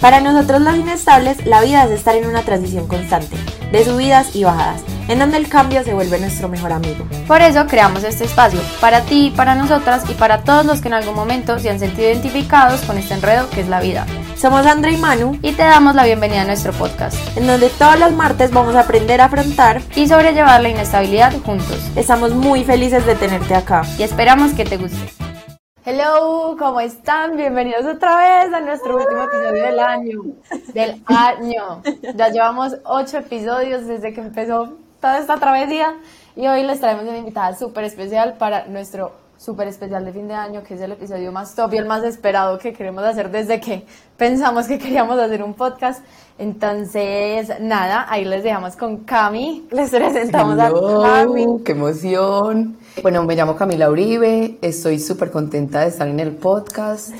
Para nosotros los inestables, la vida es estar en una transición constante, de subidas y bajadas, en donde el cambio se vuelve nuestro mejor amigo. Por eso creamos este espacio, para ti, para nosotras y para todos los que en algún momento se han sentido identificados con este enredo que es la vida. Somos Andrea y Manu Y te damos la bienvenida a nuestro podcast en donde todos los martes vamos a aprender a afrontar. y sobrellevar la inestabilidad juntos. Estamos muy felices de tenerte acá. Y esperamos que te guste. Hello, ¿cómo están? Bienvenidos otra vez a nuestro último episodio del año. Del año. Ya llevamos ocho episodios desde que empezó toda esta travesía y hoy les traemos una invitada súper especial para nuestro súper especial de fin de año, que es el episodio más top y el más esperado que queremos hacer desde que pensamos que queríamos hacer un podcast. Entonces, nada, ahí les dejamos con Cami. Les presentamos Hello, a Cami. ¡Qué emoción! Bueno, me llamo Camila Uribe, estoy súper contenta de estar en el podcast.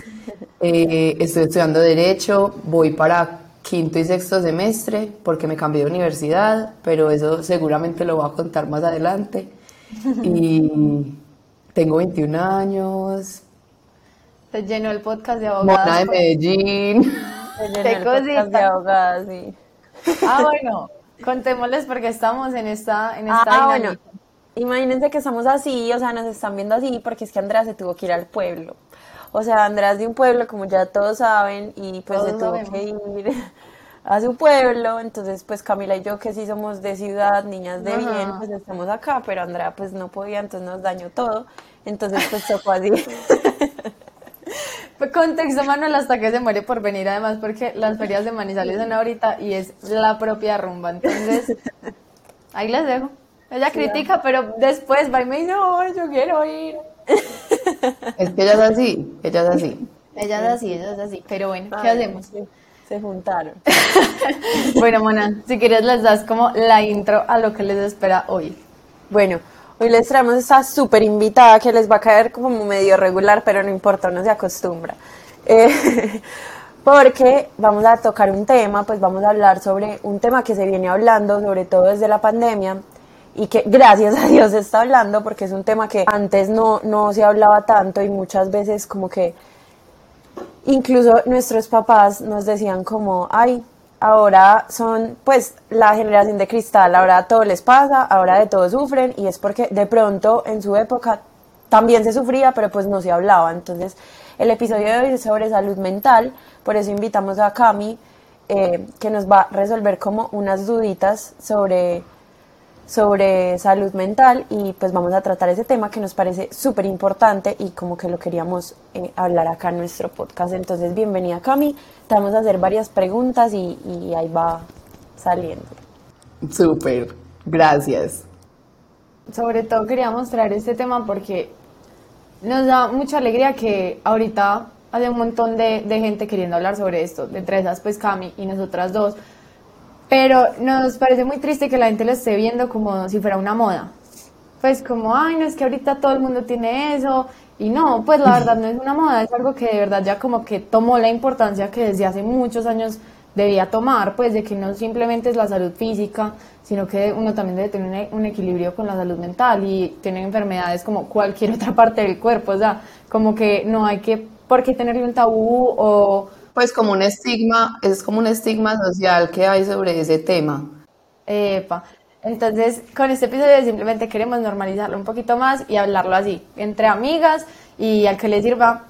Eh, estoy estudiando Derecho, voy para quinto y sexto semestre porque me cambié de universidad, pero eso seguramente lo voy a contar más adelante. Y tengo 21 años, Se llenó el podcast de mona abogados. de Medellín. Qué cosita. ahogadas, sí. Ah, bueno, contémosles porque estamos en esta, en esta Ah, dinámica. bueno. Imagínense que estamos así, o sea, nos están viendo así porque es que Andrea se tuvo que ir al pueblo. O sea, Andrea es de un pueblo, como ya todos saben, y pues se tuvo que ir a su pueblo. Entonces, pues Camila y yo, que sí somos de ciudad, niñas de Ajá. bien, pues estamos acá, pero Andrea pues no podía, entonces nos dañó todo. Entonces, pues tocó así. Pues, Contexto, Manuel, hasta que se muere por venir, además, porque las ferias de Manizales son ahorita y es la propia rumba. Entonces, ahí les dejo. Ella critica, pero después va y me dice, no, yo quiero ir. Es que ella es así, ella es así. Ella es así, ella es así. Pero bueno, ¿qué hacemos? Se juntaron. Bueno, Mona, si quieres les das como la intro a lo que les espera hoy. Bueno, hoy les traemos esta súper invitada que les va a caer como medio regular, pero no importa, uno se acostumbra. Eh, porque vamos a tocar un tema, pues vamos a hablar sobre un tema que se viene hablando, sobre todo desde la pandemia, y que gracias a Dios se está hablando, porque es un tema que antes no, no se hablaba tanto y muchas veces como que incluso nuestros papás nos decían como, ay, ahora son pues la generación de cristal, ahora todo les pasa, ahora de todo sufren y es porque de pronto en su época también se sufría, pero pues no se hablaba. Entonces el episodio de hoy es sobre salud mental, por eso invitamos a Cami eh, que nos va a resolver como unas duditas sobre sobre salud mental y pues vamos a tratar ese tema que nos parece súper importante y como que lo queríamos eh, hablar acá en nuestro podcast. Entonces, bienvenida Cami, te vamos a hacer varias preguntas y, y ahí va saliendo. Súper, gracias. sobre todo quería mostrar este tema porque nos da mucha alegría que ahorita hay un montón de, de gente queriendo hablar sobre esto, de entre esas pues Cami y nosotras dos, pero nos parece muy triste que la gente lo esté viendo como si fuera una moda. Pues como, ay, no es que ahorita todo el mundo tiene eso, y no, pues la verdad no es una moda, es algo que de verdad ya como que tomó la importancia que desde hace muchos años debía tomar, pues de que no simplemente es la salud física, sino que uno también debe tener un, un equilibrio con la salud mental y tener enfermedades como cualquier otra parte del cuerpo, o sea, como que no hay que, por qué tenerle un tabú o Pues como un estigma, es como un estigma social que hay sobre ese tema. Epa. Entonces, con este episodio simplemente queremos normalizarlo un poquito más y hablarlo así, entre amigas y al que le sirva,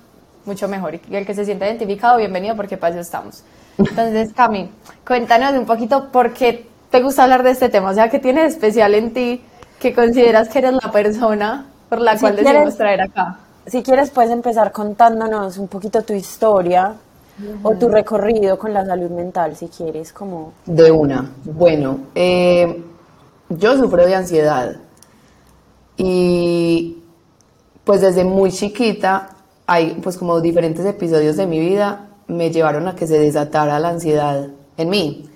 mucho mejor. Y el que se sienta identificado, bienvenido porque para eso estamos. Entonces, Cami, cuéntanos un poquito por qué te gusta hablar de este tema, o sea, qué tiene de especial en ti que consideras que eres la persona por la Si cual quieres- decidimos traer acá. Si quieres puedes empezar contándonos un poquito tu historia o tu recorrido con la salud mental, si quieres, como... De una. Bueno, eh, yo sufro de ansiedad y pues desde muy chiquita hay pues como diferentes episodios de mi vida me llevaron a que se desatara la ansiedad en mí.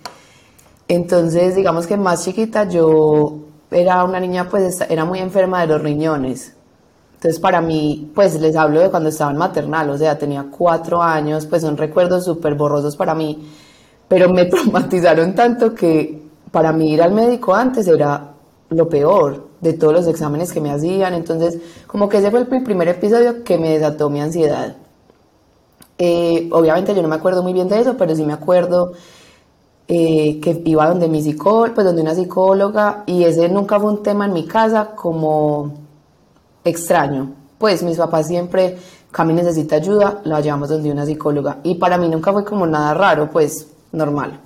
Entonces, digamos que más chiquita yo era una niña pues era muy enferma de los riñones. Entonces, para mí, pues les hablo de cuando estaba en maternal, o sea, tenía cuatro años, pues son recuerdos súper borrosos para mí, pero me traumatizaron tanto que para mí ir al médico antes era lo peor de todos los exámenes que me hacían. Entonces, como que ese fue el primer episodio que me desató mi ansiedad. Eh, obviamente yo no me acuerdo muy bien de eso, pero sí me acuerdo eh, que iba donde mi psicóloga, pues donde una psicóloga, y ese nunca fue un tema en mi casa como extraño. Pues mis papás siempre, Cami necesita ayuda, la llevamos donde una psicóloga. Y para mí nunca fue como nada raro, pues normal.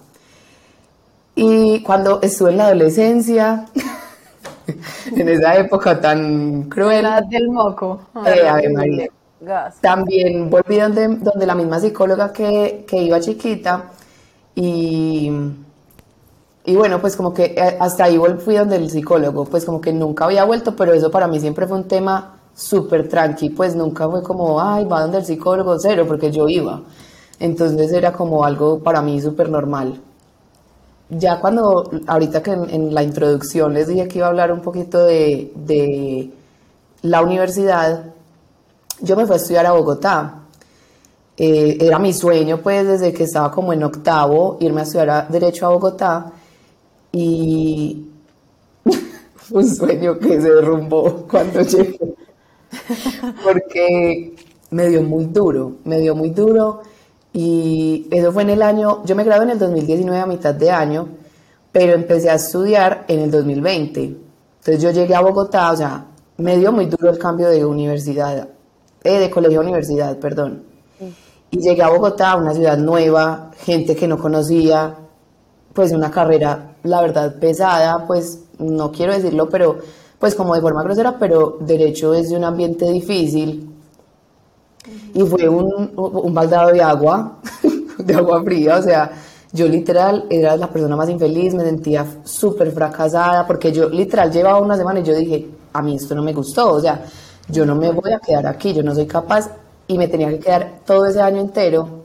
Y cuando estuve en la adolescencia, en esa época tan cruel, La del moco. eh, Ave María. Gas. También volví donde, donde la misma psicóloga que, que iba chiquita y, y bueno, pues como que eh, hasta ahí fui donde el psicólogo, pues como que nunca había vuelto, pero eso para mí siempre fue un tema súper tranqui, pues nunca fue como, ay, va donde el psicólogo, cero, porque yo iba. Entonces era como algo para mí súper normal. Ya cuando, ahorita que en, la introducción les dije que iba a hablar un poquito de, de la universidad, yo me fui a estudiar a Bogotá. Eh, era mi sueño, pues, desde que estaba como en octavo, irme a estudiar Derecho a Bogotá. Y un sueño que se derrumbó cuando llegué. Porque me dio muy duro, me dio muy duro. Y eso fue en el año, yo me gradué en el 2019 a mitad de año, pero empecé a estudiar en el 2020. Entonces yo llegué a Bogotá, o sea, me dio muy duro el cambio de universidad, eh, de colegio a universidad, perdón. Y llegué a Bogotá, una ciudad nueva, gente que no conocía, pues una carrera, la verdad, pesada, pues no quiero decirlo, pero pues como de forma grosera, pero derecho es de un ambiente difícil. Y fue un, un baldado de agua, de agua fría, o sea, yo literal era la persona más infeliz, me sentía súper fracasada, porque yo literal llevaba una semana y yo dije, a mí esto no me gustó, o sea, yo no me voy a quedar aquí, yo no soy capaz, y me tenía que quedar todo ese año entero,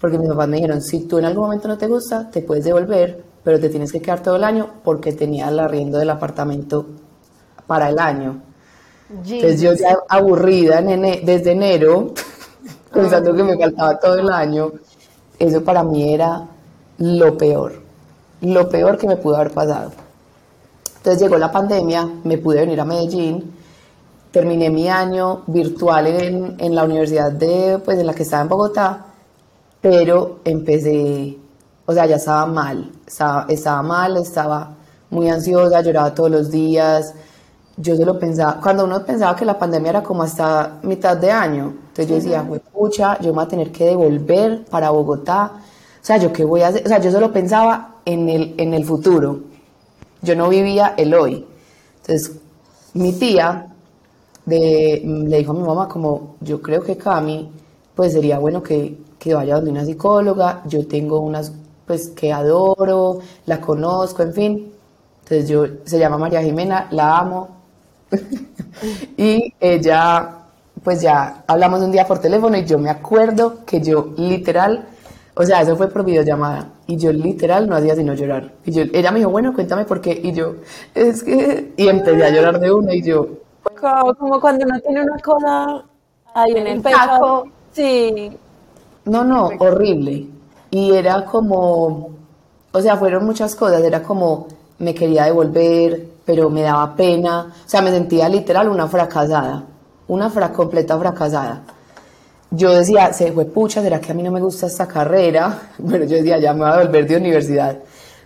porque mis papás me dijeron, si tú en algún momento no te gusta, te puedes devolver, pero te tienes que quedar todo el año porque tenía el arriendo del apartamento para el año. Entonces yo ya aburrida en ene- desde enero, pensando que me faltaba todo el año, eso para mí era lo peor, lo peor que me pudo haber pasado. Entonces llegó la pandemia, me pude venir a Medellín, terminé mi año virtual en, en la universidad de, pues, en la que estaba en Bogotá, pero empecé, o sea, ya estaba mal, estaba, estaba mal, estaba muy ansiosa, lloraba todos los días. Yo solo pensaba, cuando uno pensaba que la pandemia era como hasta mitad de año, entonces yo decía, "Jue pucha, yo me voy a tener que devolver para Bogotá. O sea, ¿yo qué voy a hacer? O sea, yo solo pensaba en el, en el futuro. Yo no vivía el hoy. Entonces, mi tía de, le dijo a mi mamá como, yo creo que Cami, pues sería bueno que, que vaya donde una psicóloga, yo tengo unas, pues que adoro, la conozco, en fin. Entonces yo, se llama María Jimena, la amo. y ella, pues ya hablamos un día por teléfono y yo me acuerdo que yo literal, o sea, eso fue por videollamada, y yo literal no hacía sino llorar. Y yo, ella me dijo, bueno, cuéntame por qué, y yo, es que, y empecé a llorar de una, y yo, Como, como cuando uno tiene una cosa ahí en el Un pecho. Sí. No, no, horrible. Y era como, o sea, fueron muchas cosas, era como, me quería devolver, pero me daba pena, o sea, me sentía literal una fracasada, una fra completa fracasada. Yo decía, se fue pucha, ¿será que a mí no me gusta esta carrera? Pero yo decía, ya me voy a volver de universidad,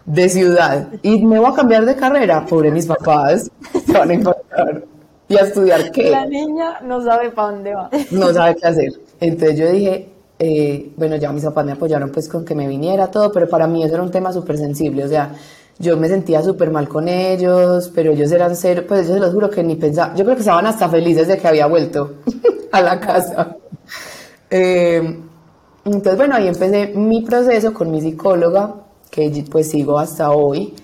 de ciudad, y me voy a cambiar de carrera, pobre mis papás, se van a importar. ¿Y a estudiar qué? La niña no sabe para dónde va. no sabe qué hacer. Entonces yo dije, eh, bueno, ya mis papás me apoyaron pues con que me viniera todo, pero para mí eso era un tema súper sensible, o sea, yo me sentía súper mal con ellos, pero ellos eran cero, pues yo se los juro que ni pensaba, yo creo que estaban hasta felices de que había vuelto a la casa. Eh, entonces, bueno, ahí empecé mi proceso con mi psicóloga, que pues sigo hasta hoy,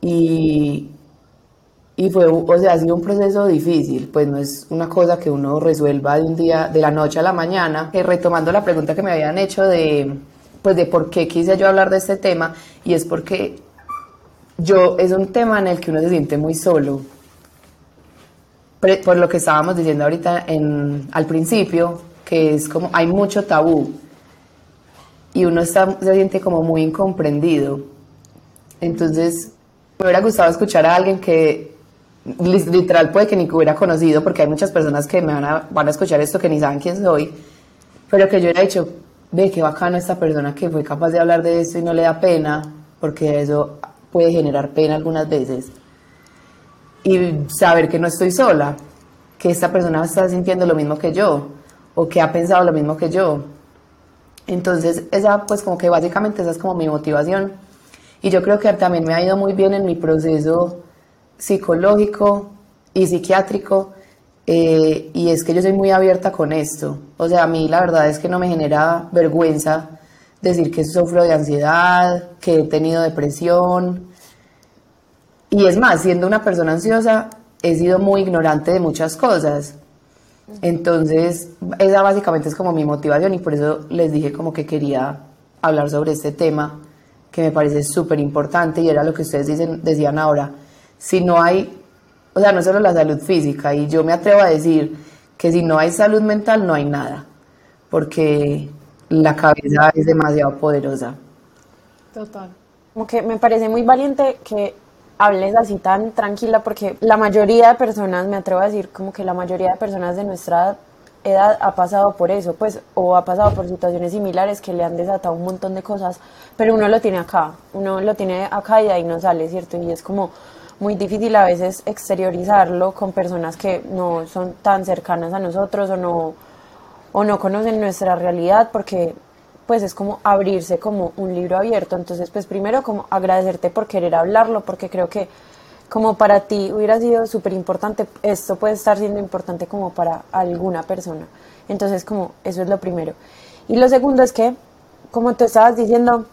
y, y fue, o sea, ha sido un proceso difícil, pues no es una cosa que uno resuelva de un día, de la noche a la mañana. Eh, retomando la pregunta que me habían hecho de, pues de por qué quise yo hablar de este tema, y es porque yo, es un tema en el que uno se siente muy solo. Por lo que estábamos diciendo ahorita en, al principio, que es como, hay mucho tabú, y uno está, se siente como muy incomprendido. Entonces, me hubiera gustado escuchar a alguien que literal puede que ni hubiera conocido, porque hay muchas personas que me van a, van a escuchar esto que ni saben quién soy, pero que yo hubiera dicho, ve qué bacano esta persona que fue capaz de hablar de esto y no le da pena, porque eso puede generar pena algunas veces. Y saber que no estoy sola, que esta persona está sintiendo lo mismo que yo, o que ha pensado lo mismo que yo. Entonces, esa, pues como que básicamente esa es como mi motivación. Y yo creo que también me ha ido muy bien en mi proceso psicológico y psiquiátrico. eh, y es que yo soy muy abierta con esto. O sea, a mí la verdad es que no me genera vergüenza decir que sufro de ansiedad, que he tenido depresión. Y es más, siendo una persona ansiosa, he sido muy ignorante de muchas cosas. Entonces, esa básicamente es como mi motivación y por eso les dije como que quería hablar sobre este tema que me parece súper importante y era lo que ustedes dicen, decían ahora. Si no hay, o sea, no solo la salud física, y yo me atrevo a decir que si no hay salud mental, no hay nada, porque la cabeza es demasiado poderosa. Total. Como que me parece muy valiente que hables así tan tranquila porque la mayoría de personas, me atrevo a decir, como que la mayoría de personas de nuestra edad ha pasado por eso, pues, o ha pasado por situaciones similares que le han desatado un montón de cosas, pero uno lo tiene acá, uno lo tiene acá y de ahí no sale, ¿cierto? Y es como muy difícil a veces exteriorizarlo con personas que no son tan cercanas a nosotros o no, o no conocen nuestra realidad porque pues es como abrirse como un libro abierto. Entonces, pues primero como agradecerte por querer hablarlo, porque creo que como para ti hubiera sido súper importante, esto puede estar siendo importante como para alguna persona. Entonces, como eso es lo primero. Y lo segundo es que, como te estabas diciendo,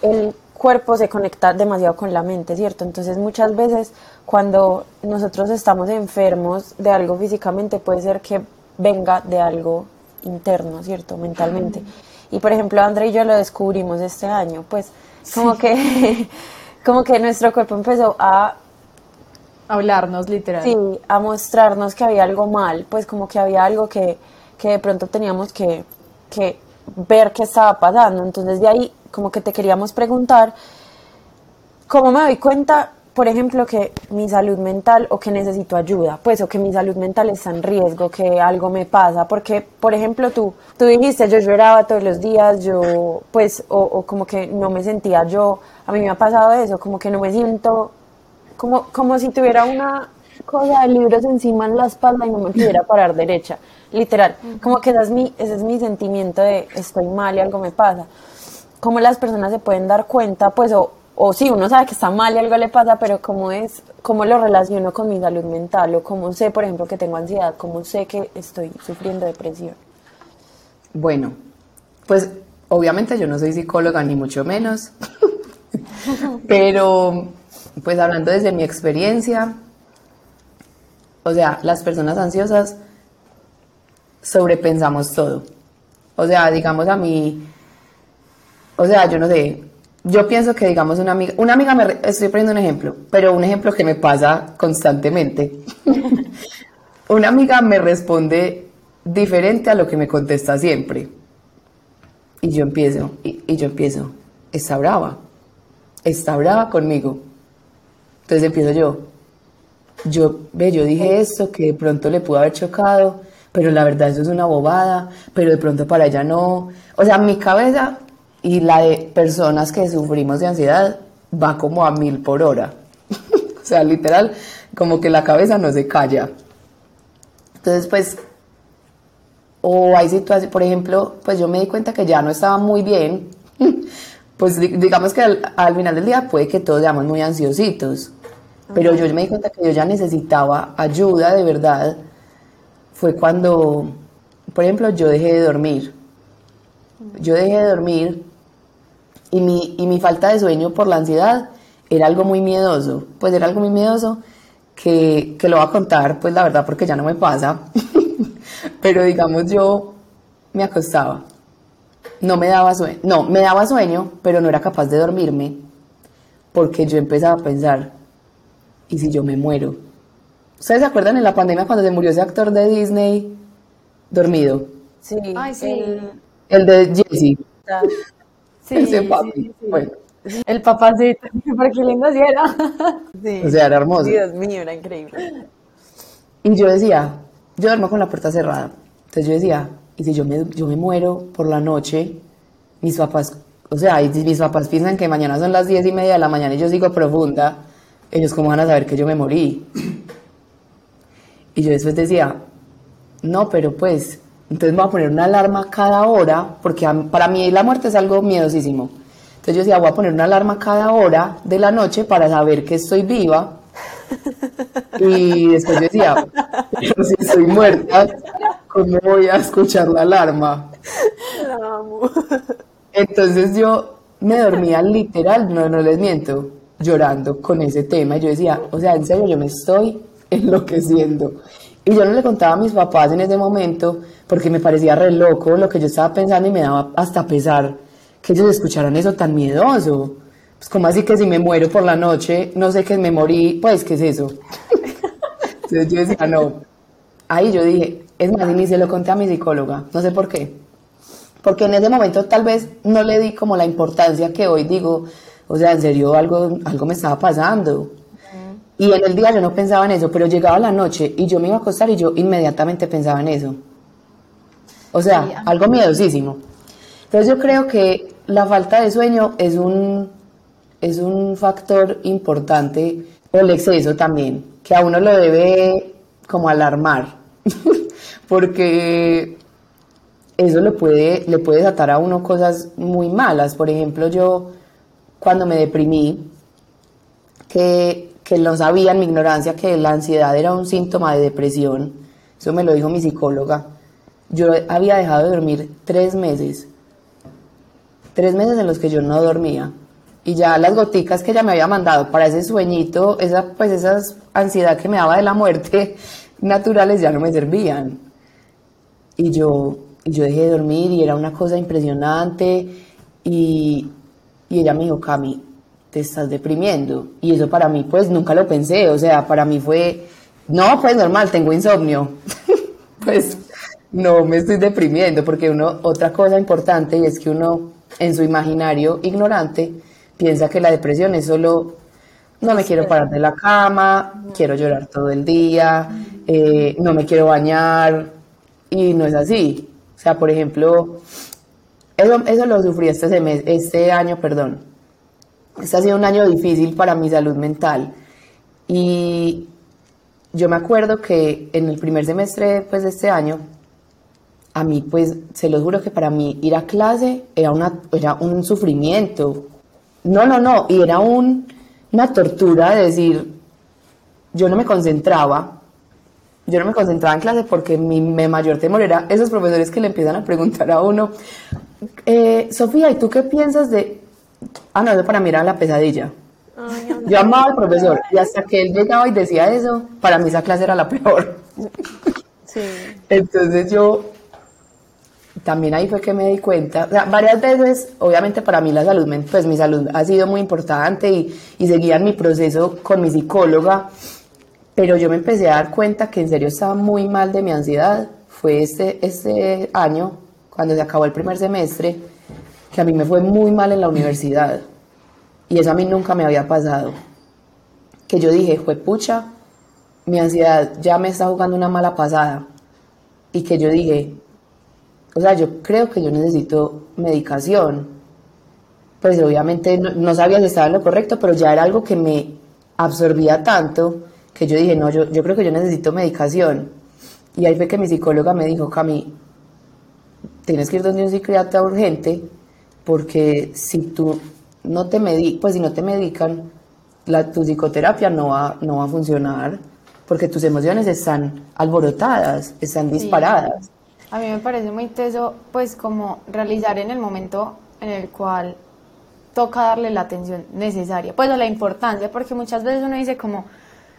el cuerpo se conecta demasiado con la mente, ¿cierto? Entonces muchas veces cuando nosotros estamos enfermos de algo físicamente puede ser que venga de algo interno, ¿cierto? Mentalmente. Y por ejemplo, André y yo lo descubrimos este año, pues como que como que nuestro cuerpo empezó a Hablarnos, literal. sí, a mostrarnos que había algo mal, pues como que había algo que, que de pronto teníamos que, que ver qué estaba pasando. Entonces de ahí como que te queríamos preguntar, ¿cómo me doy cuenta, por ejemplo, que mi salud mental o que necesito ayuda? Pues o que mi salud mental está en riesgo, que algo me pasa. Porque, por ejemplo, tú, tú dijiste, yo lloraba todos los días, yo, pues, o, como que no me sentía yo, a mí me ha pasado eso, como que no me siento como, como si tuviera una cosa de libros encima en la espalda y no me pudiera parar derecha, literal, como que es mi, ese es mi sentimiento de estoy mal y algo me pasa. Cómo las personas se pueden dar cuenta, pues, o, o sí, uno sabe que está mal y algo le pasa, pero cómo es, cómo lo relaciono con mi salud mental, o cómo sé, por ejemplo, que tengo ansiedad, cómo sé que estoy sufriendo depresión. Bueno, pues obviamente yo no soy psicóloga ni mucho menos, pero pues hablando desde mi experiencia, o sea, las personas ansiosas sobrepensamos todo. O sea, digamos a mí, o sea, yo no sé, yo pienso que digamos una amiga, una amiga me, estoy poniendo un ejemplo, pero un ejemplo que me pasa constantemente. una amiga me responde diferente a lo que me contesta siempre. Y yo empiezo, y, y yo empiezo, está brava, está brava conmigo. Entonces empiezo yo, yo, ve, yo dije esto que de pronto le pudo haber chocado, pero la verdad eso es una bobada, pero de pronto para ella no. O sea, mi cabeza y la de personas que sufrimos de ansiedad va como a mil por hora. o sea, literal, como que la cabeza no se calla. Entonces, pues, o hay situaciones, por ejemplo, pues yo me di cuenta que ya no estaba muy bien. Pues di- digamos que al, al final del día puede que todos seamos muy ansiositos. Pero yo me di cuenta que yo ya necesitaba ayuda de verdad. Fue cuando, por ejemplo, yo dejé de dormir. Yo dejé de dormir y mi, y mi falta de sueño por la ansiedad era algo muy miedoso. Pues era algo muy miedoso que, que lo voy a contar, pues la verdad, porque ya no me pasa. Pero digamos, yo me acostaba. No me daba sueño. No, me daba sueño, pero no era capaz de dormirme. Porque yo empezaba a pensar, ¿y si yo me muero? ¿Ustedes se acuerdan en la pandemia cuando se murió ese actor de Disney dormido? Sí, Ay, sí. el- El de Jesse. Sí, ese sí, papi. sí, sí. Bueno, El papacito, porque qué lindo sí era. sí. o sea, era hermoso. Dios mío, era increíble. Y yo decía, yo duermo con la puerta cerrada. Entonces yo decía, y si yo me, yo me muero por la noche, mis papás, o sea, y si mis papás piensan que mañana son las diez y media de la mañana y yo sigo profunda, ellos cómo van a saber que yo me morí. Y yo después decía, no, pero pues, entonces me voy a poner una alarma cada hora, porque a- para mí la muerte es algo miedosísimo. Entonces yo decía, voy a poner una alarma cada hora de la noche para saber que estoy viva. Y después yo decía, pero si estoy muerta, ¿cómo voy a escuchar la alarma? La amo. Entonces yo me dormía literal, no, no les miento, llorando con ese tema. Y yo decía, o sea, en serio, yo me estoy enloqueciendo. Y yo no le contaba a mis papás en ese momento porque me parecía re loco lo que yo estaba pensando y me daba hasta pesar que ellos escucharan eso tan miedoso. Pues como así que si me muero por la noche, no sé que me morí, pues, ¿qué es eso? Entonces yo decía, no. Ahí yo dije, es más, y ni se lo conté a mi psicóloga, no sé por qué. Porque en ese momento tal vez no le di como la importancia que hoy digo, o sea, en serio algo, algo me estaba pasando. Y en el día yo no pensaba en eso, pero llegaba la noche y yo me iba a acostar y yo inmediatamente pensaba en eso. O sea, Sí, algo miedosísimo. Entonces yo creo que la falta de sueño es un, es un factor importante, o el exceso también, que a uno lo debe como alarmar, porque eso le puede, le puede desatar a uno cosas muy malas. Por ejemplo, yo cuando me deprimí, que, que no sabía en mi ignorancia que la ansiedad era un síntoma de depresión, eso me lo dijo mi psicóloga, yo había dejado de dormir tres meses, tres meses en los que yo no dormía. Y ya las goticas que ella me había mandado para ese sueñito, esa, pues esa ansiedad que me daba de la muerte naturales ya no me servían. Y yo, yo dejé de dormir y era una cosa impresionante. Y, y ella me dijo, Cami, te estás deprimiendo. Y eso para mí, pues nunca lo pensé. O sea, para mí fue, no, pues normal, tengo insomnio. pues no me estoy deprimiendo, porque uno, otra cosa importante y es que uno en su imaginario ignorante piensa que la depresión es solo no me quiero parar de la cama, quiero llorar todo el día, eh, no me quiero bañar, y no es así. O sea, por ejemplo, eso, eso lo sufrí este, semes- este año, perdón. Este ha sido un año difícil para mi salud mental. Y yo me acuerdo que en el primer semestre pues, de este año, a mí, pues, se lo juro que para mí ir a clase era, una, era un sufrimiento. No, no, no, y era un, una tortura de decir, yo no me concentraba, yo no me concentraba en clase porque mi, mi mayor temor era esos profesores que le empiezan a preguntar a uno, eh, Sofía, ¿y tú qué piensas de...? Ah, no, eso para mí era la pesadilla. Ay, Yo amaba al profesor y hasta que él llegaba y decía eso, para mí esa clase era la peor. sí. Entonces yo también ahí fue que me di cuenta, o sea, varias veces, obviamente para mí la salud, pues mi salud ha sido muy importante y, y seguía en mi proceso con mi psicóloga, pero yo me empecé a dar cuenta que en serio estaba muy mal de mi ansiedad. Fue este, este año, cuando se acabó el primer semestre, que a mí me fue muy mal en la universidad. Y eso a mí nunca me había pasado. Que yo dije, fue pucha, mi ansiedad ya me está jugando una mala pasada. Y que yo dije, o sea, yo creo que yo necesito medicación. Pues obviamente no, sabía si estaba en lo correcto, pero ya era algo que me absorbía tanto que yo dije, no, yo, yo creo que yo necesito medicación. Y ahí fue que mi psicóloga me dijo, Cami, tienes que ir donde un psiquiatra urgente porque si tú no te medi pues si no te medican, la, tu psicoterapia no va, no va a funcionar porque tus emociones están alborotadas, están disparadas. A mí me parece muy teso, pues, como realizar en el momento en el cual toca darle la atención necesaria, pues, o la importancia, porque muchas veces uno dice como,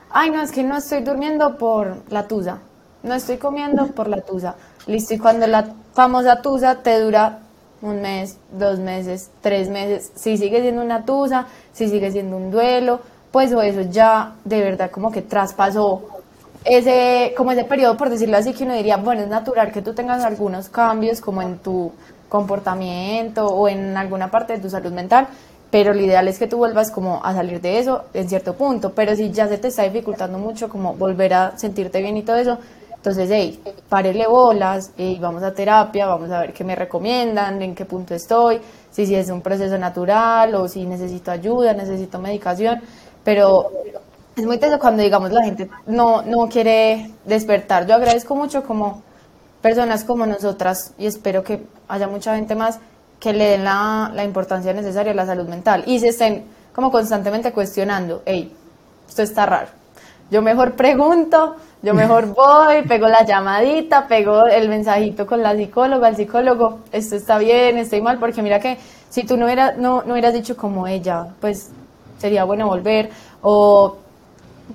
ay, no, es que no estoy durmiendo por la tusa, no estoy comiendo por la tusa. Listo, y cuando la famosa tusa te dura un mes, dos meses, tres meses, si sigue siendo una tusa, si sigue siendo un duelo, pues eso ya de verdad como que traspasó ese, como ese periodo, por decirlo así, que uno diría, bueno, es natural que tú tengas algunos cambios como en tu comportamiento o en alguna parte de tu salud mental, pero lo ideal es que tú vuelvas como a salir de eso en cierto punto, pero si ya se te está dificultando mucho como volver a sentirte bien y todo eso, Entonces, hey, párele bolas, hey, vamos a terapia, vamos a ver qué me recomiendan, en qué punto estoy, si, si es un proceso natural o si necesito ayuda, necesito medicación, pero es muy teso cuando, digamos, la gente no, no quiere despertar. Yo agradezco mucho como personas como nosotras y espero que haya mucha gente más que le den la, la importancia necesaria a la salud mental y se estén como constantemente cuestionando, hey, esto está raro. Yo mejor pregunto, yo mejor voy, pego la llamadita, pego el mensajito con la psicóloga, el psicólogo, esto está bien, estoy mal, porque mira que si tú no hubieras, no, no hubieras dicho como ella, pues sería bueno volver, o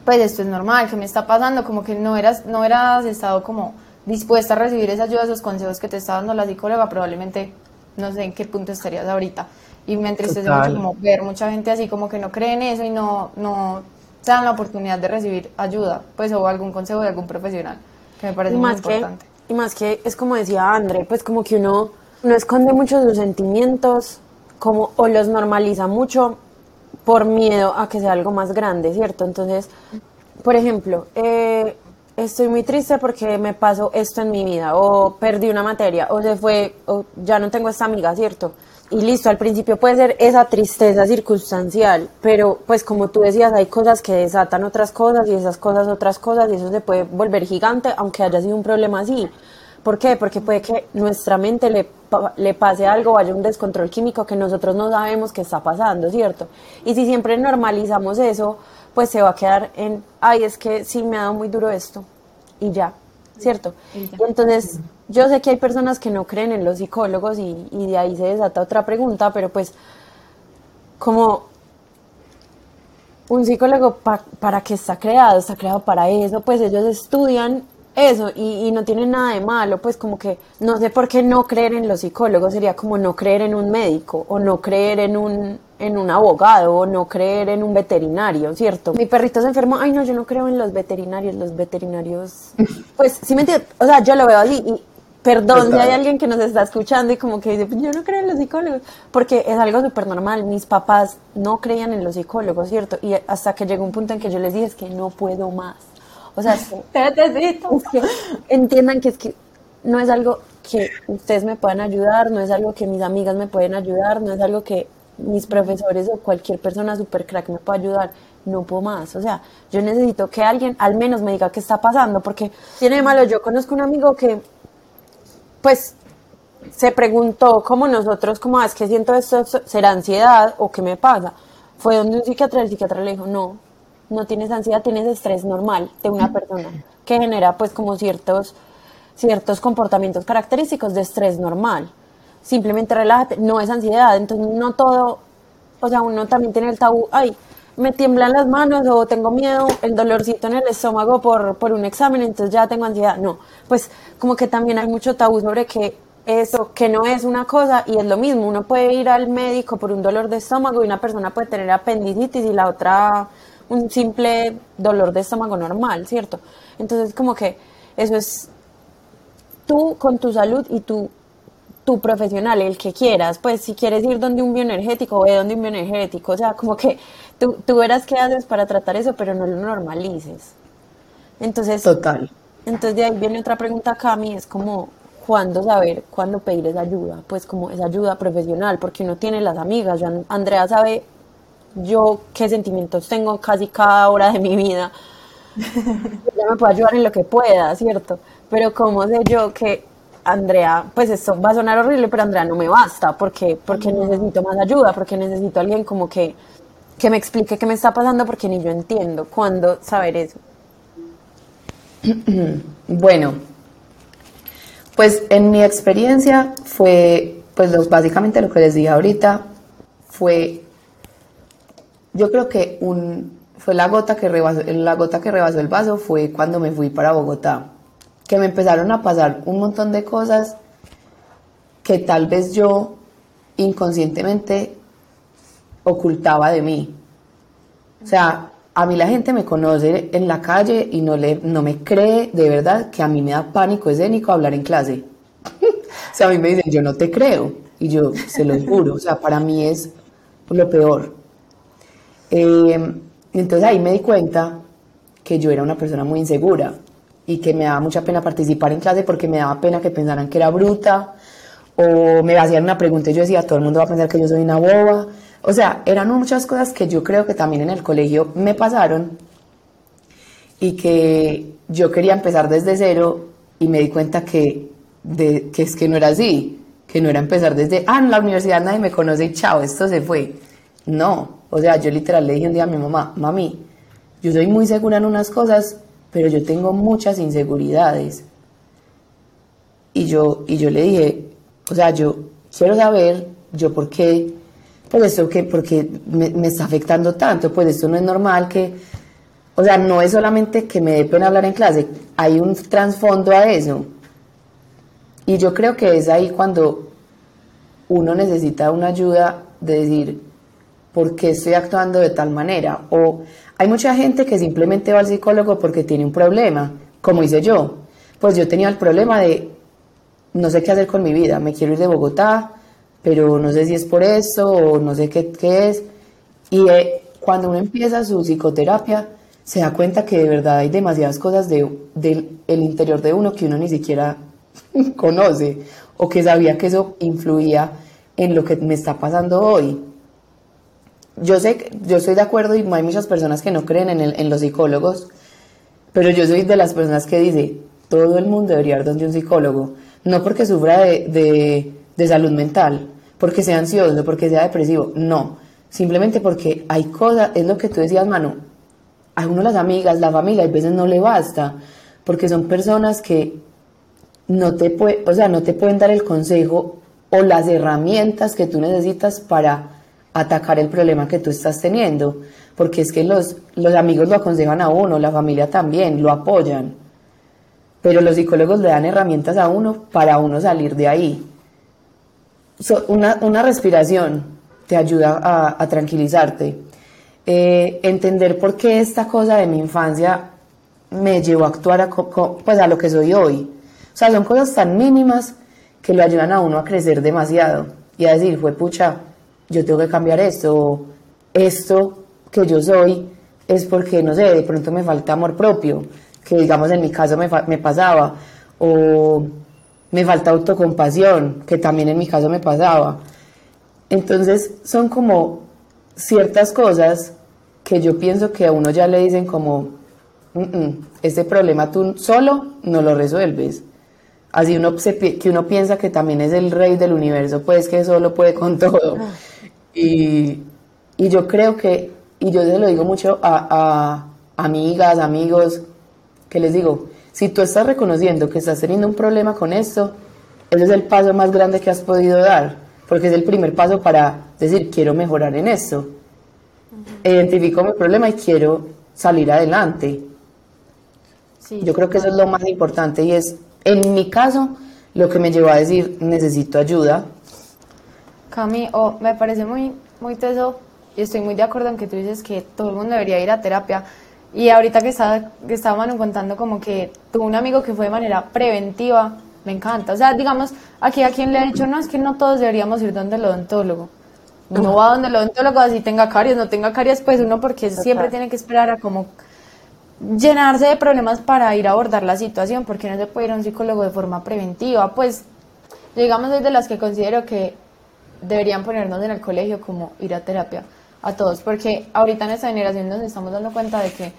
pues esto es normal, ¿qué me está pasando? Como que no eras, no eras estado como dispuesta a recibir esa ayuda, esos consejos que te está dando la psicóloga, probablemente no sé en qué punto estarías ahorita. Y me entristece mucho como ver mucha gente así como que no cree en eso y no, no se dan la oportunidad de recibir ayuda, pues o algún consejo de algún profesional, que me parece muy importante. y más que es como decía André, pues como que uno no esconde mucho sus sentimientos, como o los normaliza mucho por miedo a que sea algo más grande, ¿cierto? Entonces, por ejemplo, eh, estoy muy triste porque me pasó esto en mi vida, o perdí una materia, o se fue, o ya no tengo esta amiga, ¿cierto? Y listo, al principio puede ser esa tristeza circunstancial, pero pues como tú decías, hay cosas que desatan otras cosas y esas cosas otras cosas y eso se puede volver gigante aunque haya sido un problema así. ¿Por qué? Porque puede que nuestra mente le, le pase algo haya un descontrol químico que nosotros no sabemos que está pasando, ¿cierto? Y si siempre normalizamos eso, pues se va a quedar en, ay, es que sí me ha dado muy duro esto, y ya, ¿cierto? Y, entonces, yo sé que hay personas que no creen en los psicólogos y, y de ahí se desata otra pregunta, pero pues, como un psicólogo, ¿para qué está creado? Está creado para eso, pues ellos estudian eso y, y, no tiene nada de malo, pues como que no sé por qué no creer en los psicólogos, sería como no creer en un médico o no creer en un, en un abogado o no creer en un veterinario, ¿cierto? Mi perrito se enfermó, ay no, yo no creo en los veterinarios, los veterinarios, pues sí me entiendes, o sea, yo lo veo así y perdón si hay alguien que nos está escuchando y como que dice, pues yo no creo en los psicólogos, porque es algo súper normal, mis papás no creían en los psicólogos, ¿cierto? Y hasta que llegó un punto en que yo les dije, es que no puedo más o sea, entiendan que es que no es algo que ustedes me puedan ayudar, no es algo que mis amigas me pueden ayudar, no es algo que mis profesores o cualquier persona super crack me pueda ayudar. No puedo más. O sea, yo necesito que alguien al menos me diga qué está pasando, porque tiene de malo. Yo conozco un amigo que, pues, se preguntó como nosotros, como ah, es que siento esto, será ansiedad o qué me pasa. Fue donde un psiquiatra, el psiquiatra le dijo, no, no tienes ansiedad, tienes estrés normal de una persona que genera pues como ciertos, ciertos comportamientos característicos de estrés normal. Simplemente relájate, no es ansiedad, entonces no todo, o sea, uno también tiene el tabú, ay, me tiemblan las manos o tengo miedo, el dolorcito en el estómago por, por un examen, entonces ya tengo ansiedad. No, pues como que también hay mucho tabú sobre que eso, que no es una cosa y es lo mismo, uno puede ir al médico por un dolor de estómago y una persona puede tener apendicitis y la otra un simple dolor de estómago normal, ¿cierto? Entonces como que eso es tú con tu salud y tu, tu profesional, el que quieras, pues si quieres ir donde un bioenergético, ve donde un bioenergético, o sea, como que tú, tú verás qué haces para tratar eso, pero no lo normalices. Entonces, Total. Entonces de ahí viene otra pregunta, Cami, es como, ¿cuándo saber, cuándo pedir esa ayuda? Pues como esa ayuda profesional, porque uno tiene las amigas, ya Andrea sabe yo qué sentimientos tengo casi cada hora de mi vida. ya me puedo ayudar en lo que pueda, ¿cierto? Pero cómo sé yo que Andrea, pues esto va a sonar horrible, pero Andrea no me basta, porque, porque necesito más ayuda, porque necesito alguien como que, que me explique qué me está pasando, porque ni yo entiendo cuándo saber eso. Bueno, pues en mi experiencia fue, pues básicamente lo que les dije ahorita, fue yo creo que un, fue la gota, que rebasó, la gota que rebasó el vaso fue cuando me fui para Bogotá, que me empezaron a pasar un montón de cosas que tal vez yo inconscientemente ocultaba de mí. O sea, a mí la gente me conoce en la calle y no, le, no me cree de verdad que a mí me da pánico escénico hablar en clase. o sea, a mí me dicen, yo no te creo. Y yo se lo juro, o sea, para mí es lo peor. Eh, entonces ahí me di cuenta que yo era una persona muy insegura. Y que me daba mucha pena participar en clase porque me daba pena que pensaran que era bruta o me hacían una pregunta y yo decía, todo el mundo va a pensar que yo soy una boba. O sea, eran muchas cosas que yo creo que también en el colegio me pasaron y que yo quería empezar desde cero y me di cuenta que, de, que es que no era así, que no era empezar desde, ah, en la universidad nadie me conoce y chao, esto se fue. No, o sea, yo literal le dije un día a mi mamá, mami, yo soy muy segura en unas cosas, pero yo tengo muchas inseguridades. Y yo, y yo le dije, o sea, yo quiero saber, yo por qué, pues esto que, porque me, me está afectando tanto, pues esto no es normal que, o sea, no es solamente que me dé pena hablar en clase, hay un trasfondo a eso. Y yo creo que es ahí cuando uno necesita una ayuda de decir, ¿por qué estoy actuando de tal manera? O hay mucha gente que simplemente va al psicólogo porque tiene un problema, como hice yo. Pues yo tenía el problema de no sé qué hacer con mi vida, me quiero ir de Bogotá, pero no sé si es por eso o no sé qué, es. Y eh, cuando uno empieza su psicoterapia, se da cuenta que de verdad hay demasiadas cosas de, del el interior de uno que uno ni siquiera conoce o que sabía que eso influía en lo que me está pasando hoy. Yo sé, yo estoy de acuerdo y hay muchas personas que no creen en, el, los psicólogos, pero yo soy de las personas que dice, todo el mundo debería ir donde un psicólogo, no porque sufra de, de, de salud mental, porque sea ansioso, porque sea depresivo, no, simplemente porque hay cosas, es lo que tú decías, Manu, a uno las amigas, la familia, a veces no le basta, porque son personas que no te, o sea, no te pueden dar el consejo o las herramientas que tú necesitas para atacar el problema que tú estás teniendo, porque es que los, los amigos lo aconsejan a uno, la familia también, lo apoyan, pero los psicólogos le dan herramientas a uno para uno salir de ahí. una, una, respiración te ayuda a, a tranquilizarte eh, entender por qué esta cosa de mi infancia me llevó a actuar a, pues a lo que soy hoy. O sea, son cosas tan mínimas que lo ayudan a uno a crecer demasiado y a decir, fue pucha, yo tengo que cambiar esto, esto que yo soy es porque, no sé, de pronto me falta amor propio, que digamos en mi caso me, me pasaba, o me falta autocompasión, que también en mi caso me pasaba. Entonces son como ciertas cosas que yo pienso que a uno ya le dicen como, este problema tú solo no lo resuelves. Así uno que uno piensa que también es el rey del universo, pues que solo puede con todo. Y, y yo creo que, y yo se lo digo mucho a, a amigas, amigos, que les digo, si tú estás reconociendo que estás teniendo un problema con esto, ese es el paso más grande que has podido dar, porque es el primer paso para decir, quiero mejorar en esto identifico mi problema y quiero salir adelante. Yo creo que eso es lo más importante y es, en mi caso, lo que me llevó a decir, necesito ayuda. Cami, oh, me parece muy, muy teso y estoy muy de acuerdo en que tú dices que todo el mundo debería ir a terapia. Y ahorita que estaba, que estaba contando como que tuvo un amigo que fue de manera preventiva, me encanta. O sea, digamos, aquí a quien le ha dicho, no, es que no todos deberíamos ir donde el odontólogo. No va donde el odontólogo así tenga caries, no tenga caries, pues uno porque siempre tiene que esperar a como llenarse de problemas para ir a abordar la situación, porque no se puede ir a un psicólogo de forma preventiva. Pues, digamos, es de las que considero que deberían ponernos en el colegio como ir a terapia a todos, porque ahorita en esta generación nos estamos dando cuenta de que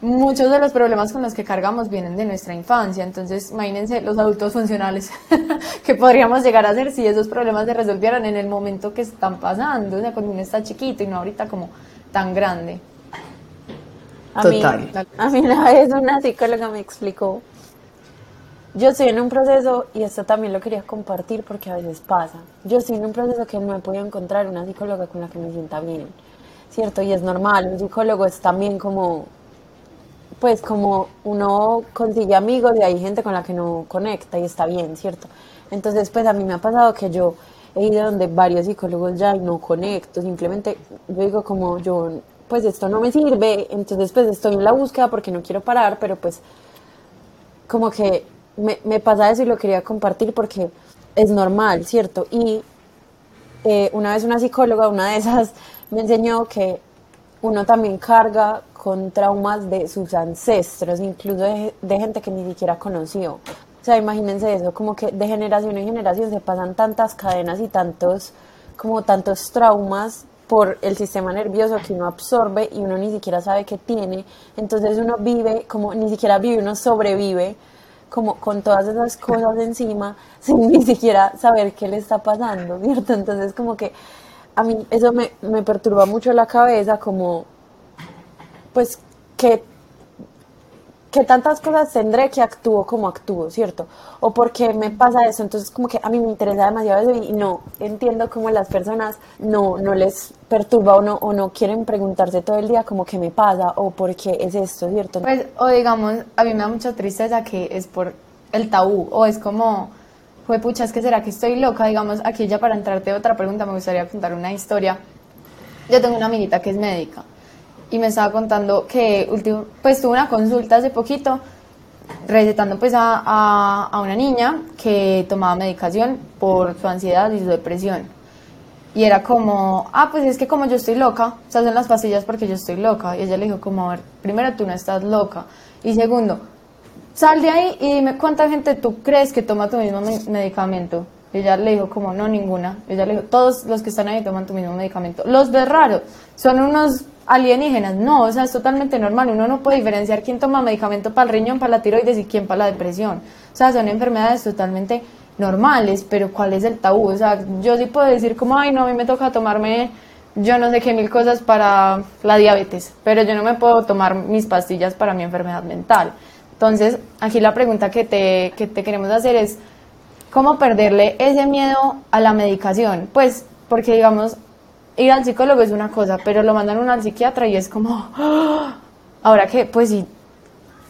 muchos de los problemas con los que cargamos vienen de nuestra infancia. Entonces, imagínense los adultos funcionales que podríamos llegar a ser si esos problemas se resolvieran en el momento que están pasando, o sea, cuando uno está chiquito y no ahorita como tan grande. A Total. Mí, a mí una vez una psicóloga me explicó, yo estoy en un proceso, y esto también lo quería compartir porque a veces pasa, yo estoy en un proceso que no he podido encontrar una psicóloga con la que me sienta bien, ¿cierto? Y es normal, un psicólogo es también como pues como uno consigue amigos y hay gente con la que no conecta y está bien, ¿cierto? Entonces, pues a mí me ha pasado que yo he ido donde varios psicólogos ya y no conecto, simplemente yo digo como yo, pues esto no me sirve, entonces pues estoy en la búsqueda porque no quiero parar, pero pues como que me, pasa eso y lo quería compartir porque es normal, ¿cierto? Y eh, una vez una psicóloga, una de esas, me enseñó que uno también carga con traumas de sus ancestros, incluso de, de gente que ni siquiera conoció. O sea, imagínense eso, como que de generación en generación se pasan tantas cadenas y tantos, como tantos traumas por el sistema nervioso que uno absorbe y uno ni siquiera sabe que tiene. Entonces uno vive, como ni siquiera vive, uno sobrevive como con todas esas cosas encima sin ni siquiera saber qué le está pasando, ¿cierto? Entonces como que a mí eso me, me perturba mucho la cabeza, como pues que que tantas cosas tendré que actúo como actúo, ¿cierto? O porque me pasa eso, entonces como que a mí me interesa demasiado eso y no entiendo cómo las personas no, no les perturba o no, o no quieren preguntarse todo el día como que me pasa o por qué es esto, ¿cierto? Pues, o digamos, a mí me da mucha tristeza que es por el tabú, o es como, fue pucha, es que será que estoy loca, digamos, aquí ya para entrarte otra pregunta, me gustaría contar una historia. Yo tengo una amiguita que es médica y me estaba contando que último, pues tuvo una consulta hace poquito recetando pues a, a, a, una niña que tomaba medicación por su ansiedad y su depresión. Y era como, ah, pues es que como yo estoy loca, sea, son las pastillas porque yo estoy loca. Y ella le dijo como, a ver, primero tú no estás loca. Y segundo, sal de ahí y dime cuánta gente tú crees que toma tu mismo medicamento. Y ella le dijo como, no, ninguna. Y ella le dijo, todos los que están ahí toman tu mismo medicamento. Los ves raros, son unos alienígenas. No, o sea, es totalmente normal. Uno no puede diferenciar quién toma medicamento para el riñón, para la tiroides y quién para la depresión. O sea, son enfermedades totalmente normales, pero ¿cuál es el tabú? O sea, yo sí puedo decir como, ay, no, a mí me toca tomarme yo no sé qué mil cosas para la diabetes, pero yo no me puedo tomar mis pastillas para mi enfermedad mental. Entonces, aquí la pregunta que te, que te queremos hacer es, ¿cómo perderle ese miedo a la medicación? Pues, porque digamos, ir al psicólogo es una cosa, pero lo mandan uno al psiquiatra y es como, ¡ah! ahora que, pues sí,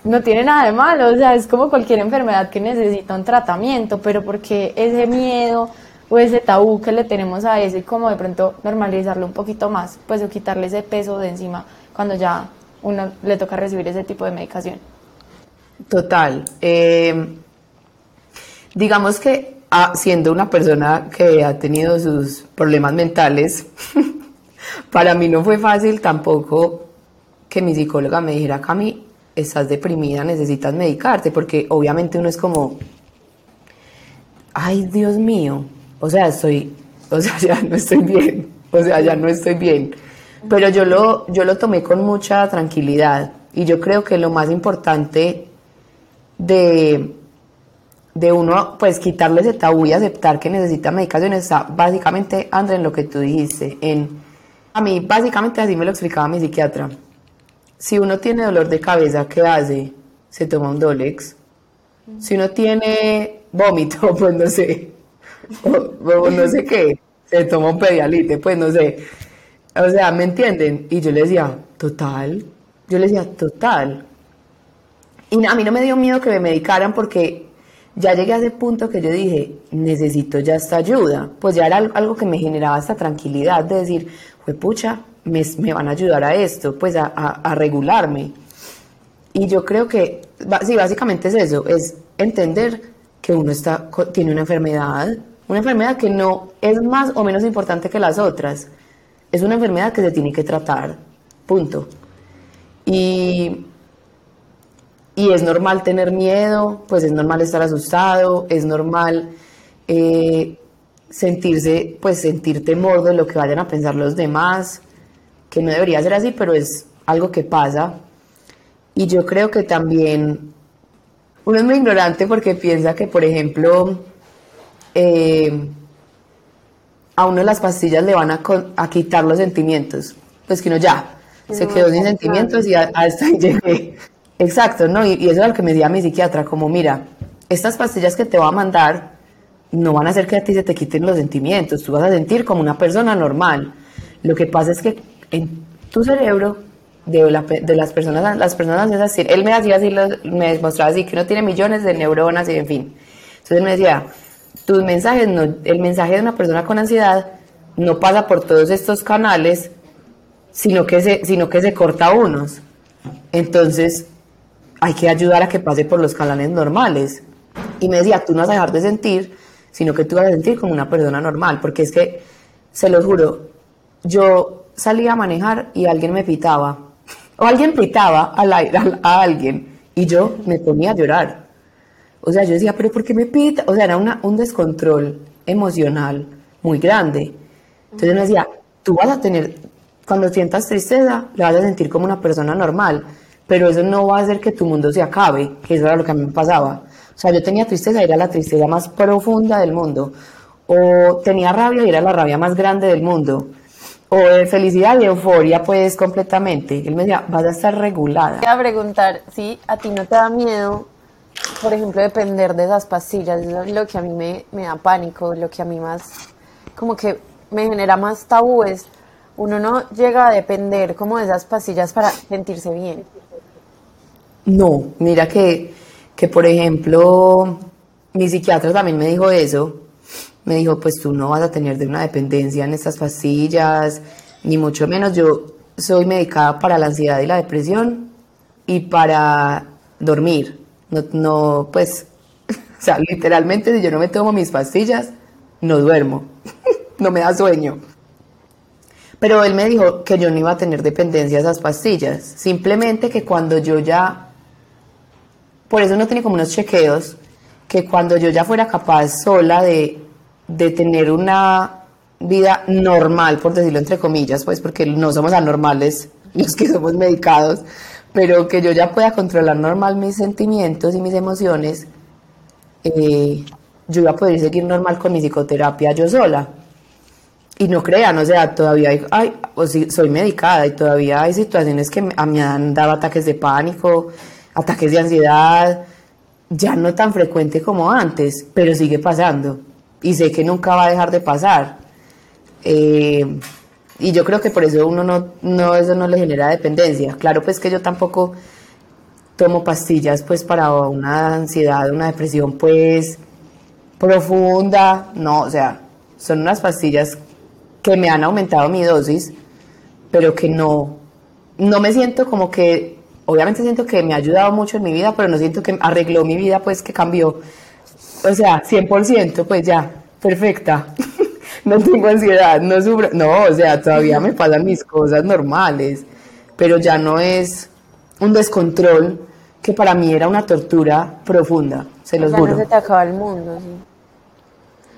no tiene nada de malo, o sea, es como cualquier enfermedad que necesita un tratamiento, pero porque ese miedo o ese tabú que le tenemos a eso y como de pronto normalizarlo un poquito más, pues o quitarle ese peso de encima cuando ya uno le toca recibir ese tipo de medicación. Total. Eh, digamos que siendo una persona que ha tenido sus problemas mentales, para mí no fue fácil tampoco que mi psicóloga me dijera, Cami, estás deprimida, necesitas medicarte, porque obviamente uno es como, ay Dios mío, o sea, estoy, o sea, ya no estoy bien, o sea, ya no estoy bien. Pero yo lo, yo lo tomé con mucha tranquilidad y yo creo que lo más importante de, de uno, pues quitarle ese tabú y aceptar que necesita medicación está básicamente, André, en lo que tú dijiste. En, a mí, básicamente así me lo explicaba mi psiquiatra. Si uno tiene dolor de cabeza, ¿qué hace? Se toma un Dolex. Si uno tiene vómito, pues no sé, o, no sé qué, se toma un pedialite, pues no sé. O sea, ¿me entienden? Y yo le decía, total. Yo le decía, total. Y a mí no me dio miedo que me medicaran porque ya llegué a ese punto que yo dije, necesito ya esta ayuda. Pues ya era algo que me generaba esta tranquilidad de decir, fue pucha, me, me, van a ayudar a esto, pues a, a, regularme. Y yo creo que, sí, básicamente es eso, es entender que uno está, tiene una enfermedad, una enfermedad que no es más o menos importante que las otras. Es una enfermedad que se tiene que tratar, punto. Y y es normal tener miedo, pues es normal estar asustado, es normal eh, sentirse, pues sentir temor de lo que vayan a pensar los demás, que no debería ser así, pero es algo que pasa. Y yo creo que también uno es muy ignorante porque piensa que, por ejemplo, eh, a uno las pastillas le van a, a, quitar los sentimientos. Pues que uno ya se quedó sin sentimientos y hasta ahí llegué. Exacto, ¿no? Y, eso es lo que me decía mi psiquiatra, como mira, estas pastillas que te va a mandar no van a hacer que a ti se te quiten los sentimientos, tú vas a sentir como una persona normal. Lo que pasa es que en tu cerebro de, las personas, las personas es así, él me hacía así, me demostraba así que uno tiene millones de neuronas y en fin. Entonces me decía, tus mensajes, no, el mensaje de una persona con ansiedad no pasa por todos estos canales, sino que se, sino que se corta unos. Entonces, hay que ayudar a que pase por los canales normales. Y me decía, tú no vas a dejar de sentir, sino que tú vas a sentir como una persona normal, porque es que, se lo juro, yo salía a manejar y alguien me pitaba. O alguien pitaba al aire a, a alguien y yo me ponía a llorar. O sea, yo decía, pero ¿por qué me pita? O sea, era una, un descontrol emocional muy grande. Entonces me decía, tú vas a tener, cuando sientas tristeza, la vas a sentir como una persona normal, pero eso no va a hacer que tu mundo se acabe, que eso era lo que a mí me pasaba. O sea, yo tenía tristeza y era la tristeza más profunda del mundo. O tenía rabia y era la rabia más grande del mundo. O de felicidad y euforia, pues completamente. Él me decía, vas a estar regulada. Voy a preguntar si a ti no te da miedo, por ejemplo, depender de esas pastillas. Eso es lo que a mí me, me da pánico, lo que a mí más, como que me genera más tabúes. Uno no llega a depender como de esas pastillas para sentirse bien. No, mira que, que por ejemplo, mi psiquiatra también me dijo eso. Me dijo, pues tú no vas a tener de una dependencia en estas pastillas, ni mucho menos. Yo soy medicada para la ansiedad y la depresión y para dormir. No, no pues, o sea, literalmente si yo no me tomo mis pastillas, no duermo, no me da sueño. Pero él me dijo que yo no iba a tener dependencia a esas pastillas, simplemente que cuando yo ya por eso no tiene como unos chequeos, que cuando yo ya fuera capaz sola de, de tener una vida normal, por decirlo entre comillas, pues porque no somos anormales los que somos medicados, pero que yo ya pueda controlar normal mis sentimientos y mis emociones, eh, yo iba a poder seguir normal con mi psicoterapia yo sola. Y no crean, o sea, todavía hay, hay o sí, soy medicada y todavía hay situaciones que a mí me han dado ataques de pánico, ataques de ansiedad, ya no tan frecuente como antes, pero sigue pasando. Y sé que nunca va a dejar de pasar. Eh, y yo creo que por eso uno no, no, eso no le genera dependencia. Claro, pues que yo tampoco tomo pastillas pues para una ansiedad, una depresión pues profunda, no, o sea, son unas pastillas que me han aumentado mi dosis, pero que no, no me siento como que, obviamente siento que me ha ayudado mucho en mi vida, pero no siento que arregló mi vida, pues que cambió, o sea, 100%, pues ya, perfecta. no tengo ansiedad, no sufro, no, o sea, todavía me pasan mis cosas normales, pero ya no es un descontrol que para mí era una tortura profunda, se los o sea, juro. no se te acaba el mundo, sí.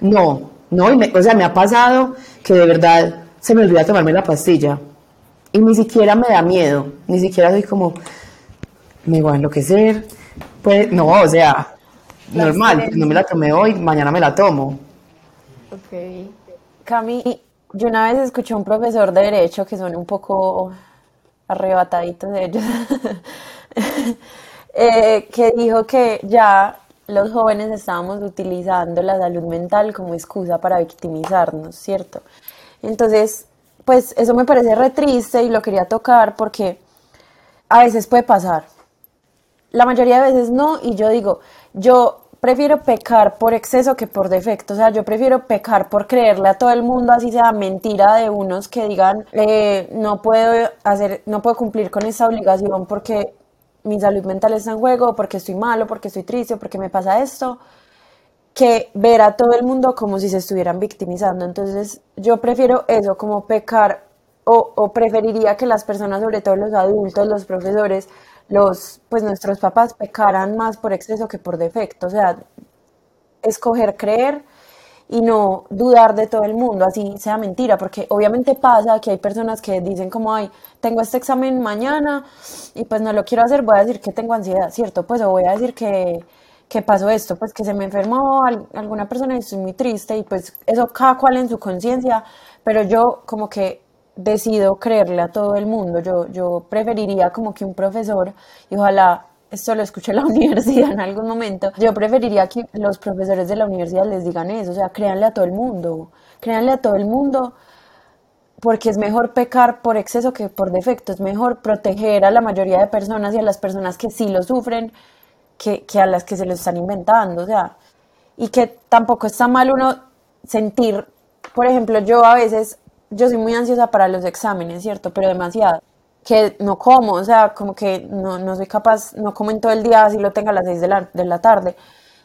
No, no, y me- o sea, me ha pasado que de verdad se me olvida tomarme la pastilla y ni siquiera me da miedo, ni siquiera soy como, me voy a enloquecer, pues no, o sea, normal, no me la tomé hoy, mañana me la tomo. Ok. Cami, yo una vez escuché a un profesor de Derecho que son un poco arrebataditos de ellos, eh, que dijo que ya los jóvenes estábamos utilizando la salud mental como excusa para victimizarnos, ¿cierto? Entonces, pues eso me parece re triste y lo quería tocar porque a veces puede pasar. La mayoría de veces no, y yo digo, yo prefiero pecar por exceso que por defecto, o sea, yo prefiero pecar por creerle a todo el mundo, así sea mentira de unos que digan, eh, no puedo hacer, no puedo cumplir con esa obligación porque mi salud mental está en juego, porque estoy malo, porque estoy triste, porque me pasa esto, que ver a todo el mundo como si se estuvieran victimizando. Entonces, yo prefiero eso, como pecar, o, o preferiría que las personas, sobre todo los adultos, los profesores, los, pues nuestros papás, pecaran más por exceso que por defecto. O sea, escoger creer y no dudar de todo el mundo, así sea mentira, porque obviamente pasa que hay personas que dicen como, ay, tengo este examen mañana y pues no lo quiero hacer, voy a decir que tengo ansiedad, ¿cierto? Pues o voy a decir que, que pasó esto, pues que se me enfermó al- alguna persona y estoy muy triste y pues eso cada cual en su conciencia, pero yo como que decido creerle a todo el mundo, yo, yo preferiría como que un profesor, y ojalá esto lo escuché en la universidad en algún momento, yo preferiría que los profesores de la universidad les digan eso, o sea, créanle a todo el mundo, créanle a todo el mundo, porque es mejor pecar por exceso que por defecto, es mejor proteger a la mayoría de personas y a las personas que sí lo sufren que, que a las que se lo están inventando, o sea, y que tampoco está mal uno sentir, por ejemplo, yo a veces, yo soy muy ansiosa para los exámenes, ¿cierto? Pero demasiado, que no como, o sea, como que no, no soy capaz, no como en todo el día, así lo tenga a las 6 de la, de la tarde.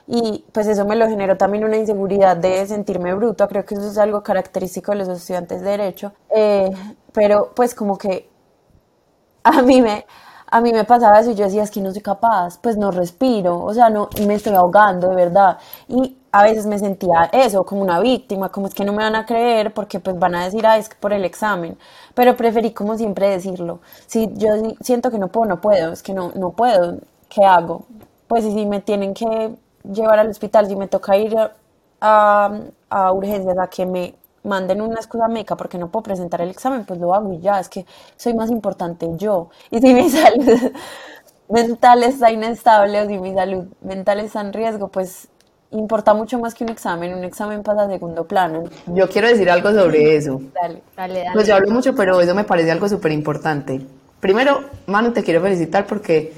Y pues eso me lo generó también una inseguridad de sentirme bruta, creo que eso es algo característico de los estudiantes de derecho, Eh, pero pues como que a mí me, a mí me pasaba eso y yo decía, es que no soy capaz, pues no respiro, o sea, no, me estoy ahogando de verdad. Y a veces me sentía eso, como una víctima, como es que no me van a creer porque pues van a decir, ah, es que por el examen. Pero preferí como siempre decirlo. Si yo siento que no puedo, no puedo, es que no, no puedo, ¿qué hago? Pues si me tienen que llevar al hospital, si me toca ir a, a urgencias a que me manden una excusa médica porque no puedo presentar el examen, pues lo hago y ya, es que soy más importante yo. Y si mi salud mental está inestable o si mi salud mental está en riesgo, pues importa mucho más que un examen, un examen pasa a segundo plano. Yo quiero decir algo sobre eso. Dale, dale, dale. Pues yo hablo mucho, pero eso me parece algo súper importante. Primero, Manu, te quiero felicitar porque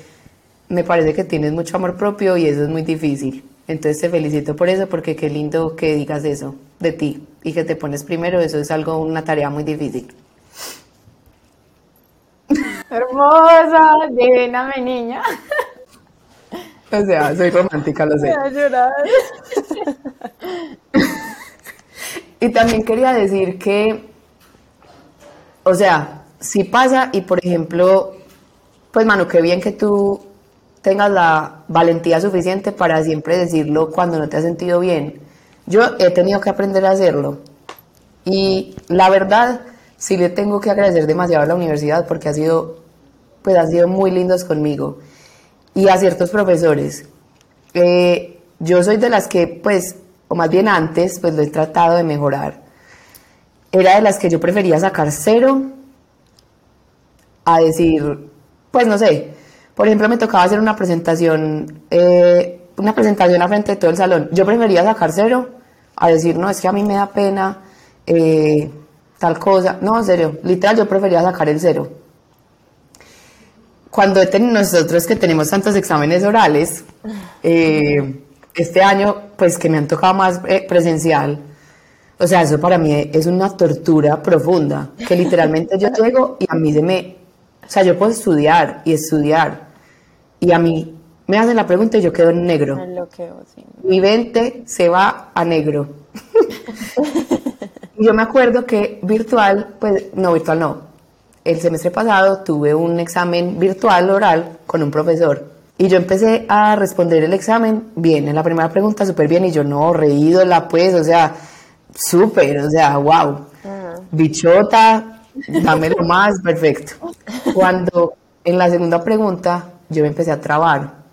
me parece que tienes mucho amor propio y eso es muy difícil. Entonces te felicito por eso porque qué lindo que digas eso de ti y que te pones primero, eso es algo, una tarea muy difícil. Hermosa, divina mi niña. O sea, soy romántica, lo sé. Voy a llorar. Y también quería decir que, o sea, si pasa y por ejemplo, pues mano, qué bien que tú tengas la valentía suficiente para siempre decirlo cuando no te has sentido bien. Yo he tenido que aprender a hacerlo. Y la verdad, sí le tengo que agradecer demasiado a la universidad porque ha sido, pues sido muy lindos conmigo. Y a ciertos profesores. Eh, yo soy de las que, pues, o más bien antes, pues lo he tratado de mejorar. Era de las que yo prefería sacar cero a decir, pues no sé, por ejemplo, me tocaba hacer una presentación, eh, una presentación a frente de todo el salón. Yo prefería sacar cero a decir, no, es que a mí me da pena eh, tal cosa. No, en serio, literal, yo prefería sacar el cero. Cuando nosotros que tenemos tantos exámenes orales, eh, este año, pues que me han tocado más presencial, o sea, eso para mí es una tortura profunda, que literalmente yo llego y a mí se me o sea, yo puedo estudiar y estudiar y a mí me hacen la pregunta y yo quedo en negro. Mi 20 se va a negro. yo me acuerdo que virtual, pues no, virtual no. El semestre pasado tuve un examen virtual oral con un profesor y yo empecé a responder el examen bien, en la primera pregunta súper bien y yo no, reído la pues, o sea, súper, o sea, wow. Bichota, dámelo más, perfecto. Cuando en la segunda pregunta yo me empecé a trabar,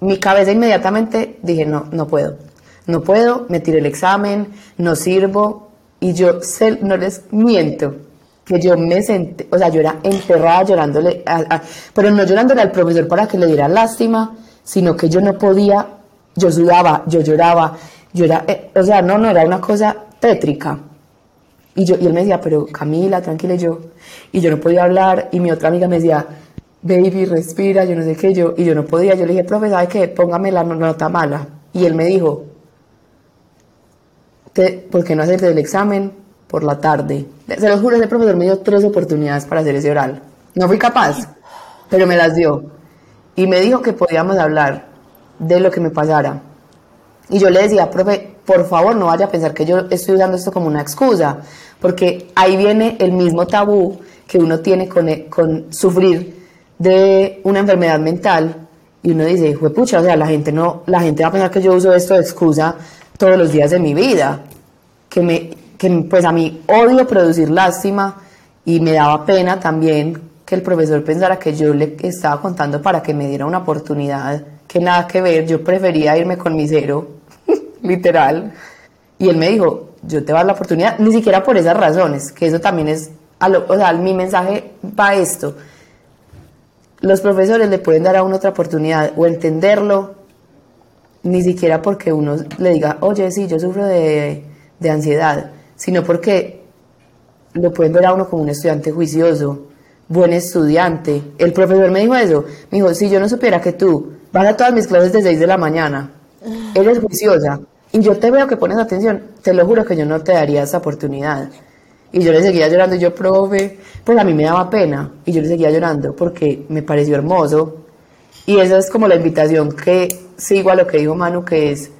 mi cabeza inmediatamente dije, no, no puedo, no puedo, me tiré el examen, no sirvo, y yo no les miento, que yo me senté, o sea, yo era enterrada llorándole, pero no llorándole al profesor para que le diera lástima, sino que yo no podía, yo sudaba, yo lloraba, yo era, eh, o sea, no, no, era una cosa tétrica. Y, yo, y él me decía, pero Camila, tranquila, y yo. Y yo no podía hablar. Y mi otra amiga me decía, baby, respira, yo no sé qué, yo. Y yo no podía. Yo le dije, profe, ¿sabe qué? Póngame la nota mala. Y él me dijo, ¿por qué no hacer el examen por la tarde? Se lo juro, ese profesor me dio tres oportunidades para hacer ese oral. No fui capaz, pero me las dio. Y me dijo que podíamos hablar de lo que me pasara. Y yo le decía, profe, por favor, no vaya a pensar que yo estoy usando esto como una excusa porque ahí viene el mismo tabú que uno tiene con, e, con sufrir de una enfermedad mental y uno dice, pucha, o sea, la gente no, la gente va a pensar que yo uso esto de excusa todos los días de mi vida, que me, que pues a mí odio producir lástima y me daba pena también que el profesor pensara que yo le estaba contando para que me diera una oportunidad que nada que ver, yo prefería irme con mi cero, literal, y él me dijo, yo te voy la oportunidad, ni siquiera por esas razones, que eso también es, o sea, mi mensaje va a esto. Los profesores le pueden dar a uno otra oportunidad o entenderlo, ni siquiera porque uno le diga, oye, sí, yo sufro de, de ansiedad, sino porque lo pueden ver a uno como un estudiante juicioso, buen estudiante. El profesor me dijo eso, me dijo, si yo no supiera que tú vas a todas mis clases de 6 de la mañana, eres juiciosa, y yo te veo que pones atención, te lo juro que yo no te daría esa oportunidad. Y yo le seguía llorando, y yo, profe, pues a mí me daba pena, y yo le seguía llorando porque me pareció hermoso. Y esa es como la invitación que sigo a lo que dijo Manu, que es,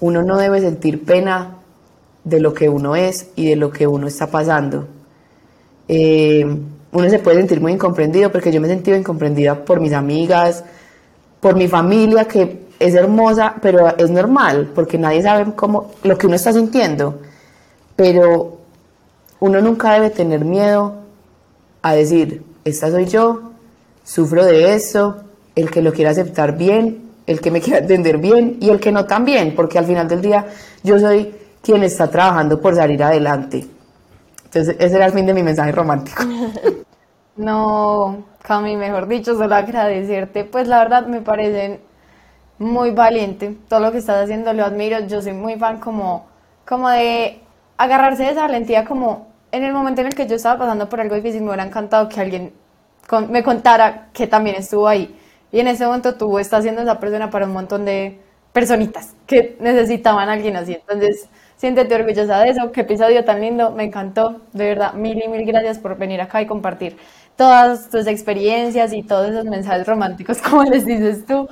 uno no debe sentir pena de lo que uno es y de lo que uno está pasando. Eh, uno se puede sentir muy incomprendido porque yo me he sentido incomprendida por mis amigas, por mi familia que es hermosa, pero es normal porque nadie sabe cómo lo que uno está sintiendo. Pero uno nunca debe tener miedo a decir, esta soy yo, sufro de eso, el que lo quiera aceptar bien, el que me quiera entender bien y el que no también, porque al final del día yo soy quien está trabajando por salir adelante. Entonces, ese era el fin de mi mensaje romántico. No, Cami, mejor dicho, solo agradecerte. Pues la verdad me parece muy valiente todo lo que estás haciendo, lo admiro. Yo soy muy fan como, como de agarrarse de esa valentía como en el momento en el que yo estaba pasando por algo difícil me hubiera encantado que alguien me contara que también estuvo ahí. Y en ese momento tú estás siendo esa persona para un montón de personitas que necesitaban a alguien así. Entonces, siéntete orgullosa de eso. Qué episodio tan lindo, me encantó. De verdad, mil y mil gracias por venir acá y compartir todas tus experiencias y todos esos mensajes románticos, como les dices tú.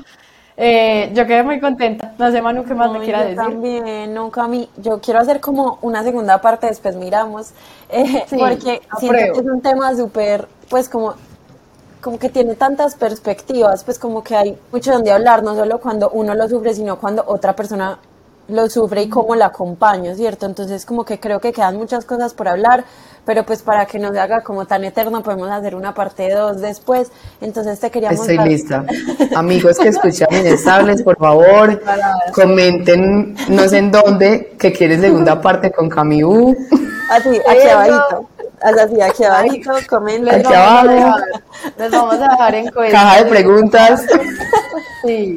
Eh, yo quedé muy contenta. No sé, Manu, ¿qué más me quiera decir? También, nunca a mí. Yo quiero hacer como una segunda parte, después miramos, eh, porque siento que es un tema súper, pues como como que tiene tantas perspectivas, pues como que hay mucho donde hablar, no solo cuando uno lo sufre, sino cuando otra persona lo sufre y cómo la acompaña, ¿cierto? Entonces como que creo que quedan muchas cosas por hablar, pero pues para que no se haga como tan eterno podemos hacer una parte 2 después. Entonces te queríamos... Estoy lista. Amigos que escuchan Inestables, por favor, comenten, no sé en dónde, que quieren segunda parte con Camiú. Así, aquí abajito. Así, aquí abajito, comenten. Aquí abajo. Les vamos a dejar en cuenta. Caja de preguntas. Sí.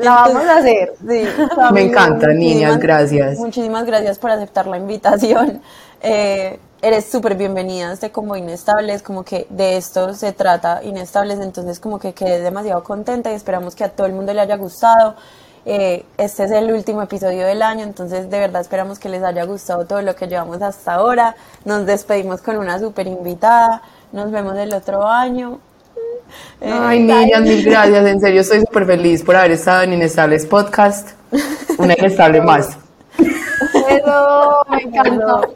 La vamos a hacer. Sí, Me encanta, niñas, gracias. Muchísimas gracias por aceptar la invitación. Eh, eres súper bienvenida este como Inestables, como que de esto se trata, Inestables, entonces como que quedé demasiado contenta y esperamos que a todo el mundo le haya gustado. Eh, este es el último episodio del año, entonces de verdad esperamos que les haya gustado todo lo que llevamos hasta ahora. Nos despedimos con una súper invitada, nos vemos el otro año. Eh, Ay, niñas, mil gracias. En serio, estoy súper feliz por haber estado en Inestables Podcast. Una inestable más. Eso, me encantó.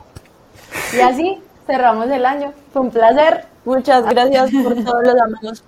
Y así cerramos el año. Fue un placer. Muchas gracias por todos los amigos.